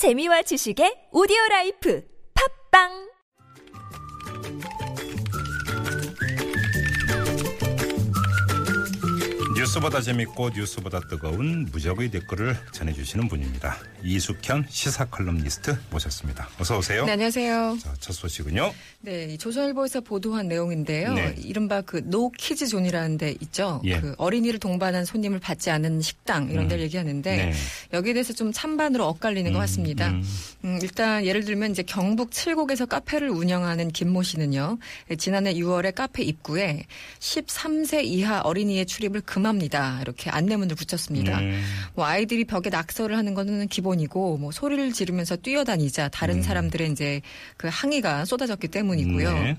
재미와 지식의 오디오 life. 팟빵 뉴스보다 재밌고 뉴스보다 뜨거운 무적의 댓글을 전해주시는 분입니다. 이숙현 시사 칼럼니스트 모셨습니다. 어서 오세요. 네, 안녕하세요. 자, 첫 소식은요. 네, 이 조선일보에서 보도한 내용인데요. 네. 이른바 그 no kids zone이라는 데 있죠. 예. 그 어린이를 동반한 손님을 받지 않은 식당 이런 데를 얘기하는데 네. 여기에 대해서 좀 찬반으로 엇갈리는 것 같습니다. 음. 음, 일단 예를 들면 이제 경북 칠곡에서 카페를 운영하는 김모 씨는요. 지난해 6월에 카페 입구에 13세 이하 어린이의 출입을 금합 니다. 이렇게 안내문을 붙였습니다. 네. 뭐 아이들이 벽에 낙서를 하는 거는 기본이고 뭐 소리를 지르면서 뛰어다니자 다른 사람들의 이제 그 항의가 쏟아졌기 때문이고요. 네.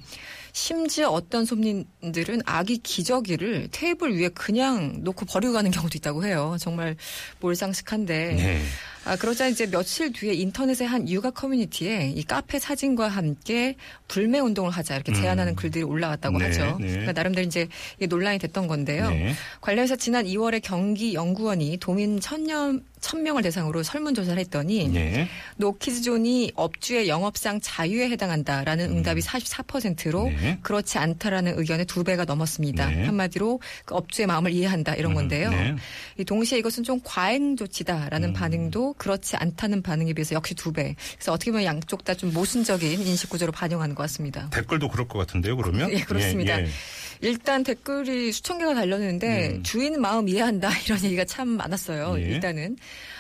심지어 어떤 손님들은 아기 기저귀를 테이블 위에 그냥 놓고 버리고 가는 경우도 있다고 해요. 정말 몰상식한데. 네. 아, 그러자 이제 며칠 뒤에 인터넷의 한 육아 커뮤니티에 이 카페 사진과 함께 불매 운동을 하자 이렇게 제안하는 음. 글들이 올라왔다고 네, 하죠. 네. 그러니까 나름대로 이제 논란이 됐던 건데요. 네. 관련해서 지난 2월에 경기 연구원이 도민 천년 천명을 대상으로 설문조사를 했더니 네. 노키즈존이 업주의 영업상 자유에 해당한다라는 응답이 44%로 음. 네. 그렇지 않다라는 의견의 두 배가 넘었습니다. 네. 한마디로 그 업주의 마음을 이해한다 이런 음, 건데요. 네. 이 동시에 이것은 좀 과잉 조치다라는 음. 반응도 그렇지 않다는 반응에 비해서 역시 두 배. 그래서 어떻게 보면 양쪽 다 좀 모순적인 인식 구조로 반영하는 것 같습니다. 댓글도 그럴 것 같은데요, 그러면? 예, 그렇습니다. 예, 예. 일단 댓글이 수천 개가 달렸는데 음. 주인 마음 이해한다 이런 얘기가 참 많았어요. 예. 일단은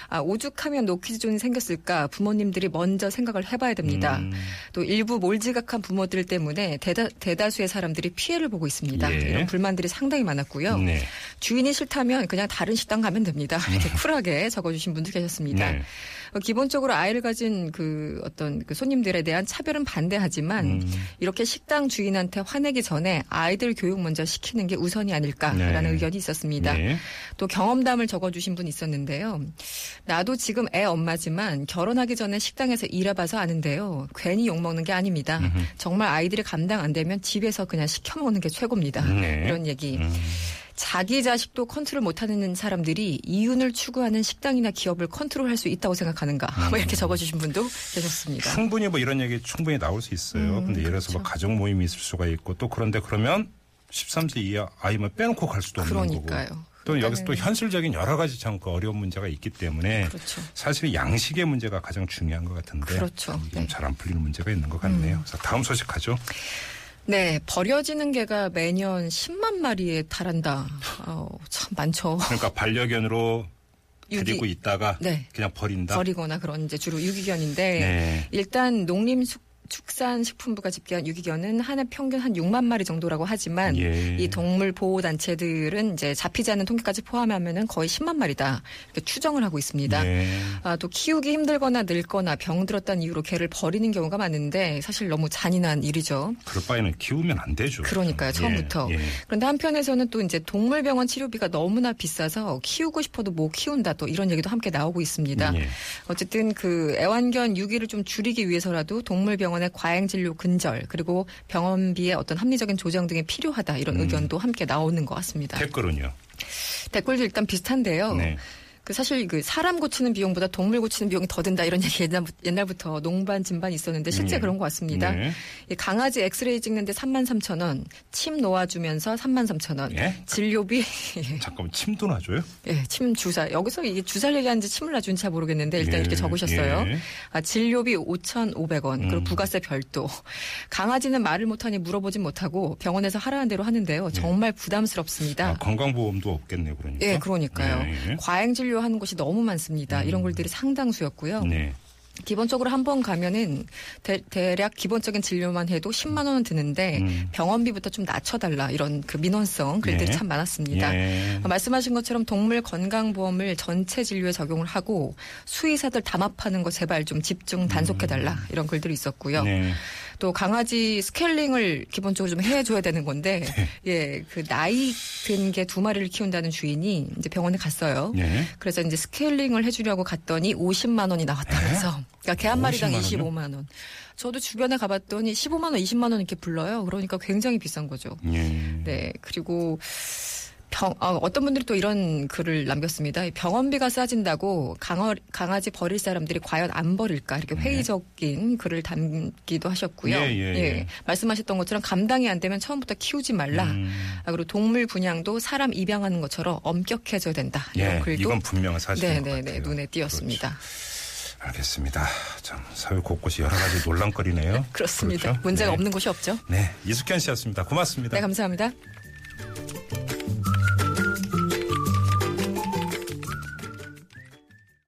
아, 오죽하면 노키즈존이 생겼을까 부모님들이 먼저 생각을 해봐야 됩니다. 음. 또 일부 몰지각한 부모들 때문에 대다, 수의 사람들이 피해를 보고 있습니다. 예. 이런 불만들이 상당히 많았고요. 네. 주인이 싫다면 그냥 다른 식당 가면 됩니다. 이렇게 쿨하게 적어주신 분도 계셨습니다. 네. 어, 기본적으로 아이를 가진 그 어떤 그 손님들에 대한 차별은 반대하지만 음. 이렇게 식당 주인한테 화내기 전에 아이들 교육 먼저 시키는 게 우선이 아닐까라는 네. 의견이 있었습니다. 네. 또 경험담을 적어주신 분 있었는데요. 나도 지금 애 엄마지만 결혼하기 전에 식당에서 일해봐서 아는데요. 괜히 욕먹는 게 아닙니다. 음흠. 정말 아이들이 감당 안 되면 집에서 그냥 시켜먹는 게 최고입니다. 네. 이런 얘기. 음. 자기 자식도 컨트롤 못하는 사람들이 이윤을 추구하는 식당이나 기업을 컨트롤할 수 있다고 생각하는가? 뭐 이렇게 적어주신 분도 계셨습니다. 충분히 뭐 이런 얘기 충분히 나올 수 있어요. 음, 근데 예를 들어서 뭐 그렇죠. 가족 모임이 있을 수가 있고 또 그런데 그러면 13세 이하 아이만 빼놓고 갈 수도 없는 거고. 그러니까요. 또 여기서 또 현실적인 여러 가지 참그 어려운 문제가 있기 때문에 그렇죠. 사실 양식의 문제가 가장 중요한 것 같은데 그렇죠. 네. 음. 잘안 풀리는 문제가 있는 것 같네요. 그래서 다음 소식 가죠. 네, 버려지는 개가 매년 10만 마리에 달한다. 어, 참 많죠. 그러니까 반려견으로 유기- 데리고 있다가 네. 그냥 버린다. 버리거나 그런 이제 주로 유기견인데 네. 일단 농림축 산식품부가 집계한 유기견은 한 해 평균 한 6만 마리 정도라고 하지만 예. 이 동물 보호 단체들은 이제 잡히지 않는 통계까지 포함하면은 거의 10만 마리다 이렇게 추정을 하고 있습니다. 네. 아, 또 키우기 힘들거나 늙거나 병들었다는 이유로 개를 버리는 경우가 많은데 사실 너무 잔인한 일이죠. 그럴 바에는 키우면 안 되죠. 그러니까요, 예, 처음부터. 예. 그런데 한편에서는 또 이제 동물병원 치료비가 너무나 비싸서 키우고 싶어도 못 키운다 또 이런 얘기도 함께 나오고 있습니다. 예. 어쨌든 그 애완견 유기를 좀 줄이기 위해서라도 동물병원 의 과잉 진료 근절 그리고 병원비의 어떤 합리적인 조정 등이 필요하다 이런 음. 의견도 함께 나오는 것 같습니다. 댓글은요. 댓글도 일단 비슷한데요. 네. 그 사실 그 사람 고치는 비용보다 동물 고치는 비용이 더 든다 이런 얘기 옛날, 옛날부터 농반 진반 있었는데 실제 네. 그런 것 같습니다. 네. 이 강아지 엑스레이 찍는데 3만 3천 원, 침 놓아주면서 3만 3천 원, 예? 진료비 예, 잠깐만 침도 놔줘요? 예, 침 주사 여기서 이게 주사를 얘기하는지 침을 놔주는지 잘 모르겠는데 일단 예, 이렇게 적으셨어요. 예. 아, 진료비 5,500원 그리고 음. 부가세 별도. 강아지는 말을 못하니 물어보진 못하고 병원에서 하라는 대로 하는데요. 정말 부담스럽습니다. 아, 건강보험도 없겠네 그러니까. 예, 그러니까요. 예, 예. 과잉 진료 하는 곳이 너무 많습니다. 이런 글들이 상당수였고요. 네. 기본적으로 한 번 가면은 대, 략 기본적인 진료만 해도 10만 원은 드는데 음. 병원비부터 좀 낮춰달라 이런 그 민원성 글들이 예. 참 많았습니다. 예. 말씀하신 것처럼 동물 건강보험을 전체 진료에 적용을 하고 수의사들 담합하는 거 제발 좀 집중 단속해달라 이런 글들이 있었고요. 음. 네. 또 강아지 스케일링을 기본적으로 좀 해줘야 되는 건데 네. 예그 나이 든개두 마리를 키운다는 주인이 이제 병원에 갔어요. 네. 그래서 이제 스케일링을 해주려고 갔더니 50만 원이 나왔다면서. 그러니까 개 한 마리당 50만 원이요? 25만 원. 저도 주변에 가봤더니 15만 원, 20만 원 이렇게 불러요. 그러니까 굉장히 비싼 거죠. 예. 네. 그리고 병, 어, 어떤 분들이 또 이런 글을 남겼습니다. 이 병원비가 싸진다고 강어, 강아지 버릴 사람들이 과연 안 버릴까 이렇게 회의적인 글을 담기도 하셨고요. 네. 예, 예, 예. 말씀하셨던 것처럼 감당이 안 되면 처음부터 키우지 말라. 음. 아, 그리고 동물 분양도 사람 입양하는 것처럼 엄격해져야 된다. 이런 예, 글도 이건 분명한 사실인 것 네네네 같아요. 눈에 띄었습니다. 그렇죠. 알겠습니다. 참 사회 곳곳이 여러 가지 논란거리네요. 그렇습니다. 그렇죠? 문제가 네. 없는 곳이 없죠. 네, 이숙현 씨였습니다. 고맙습니다. 네, 감사합니다.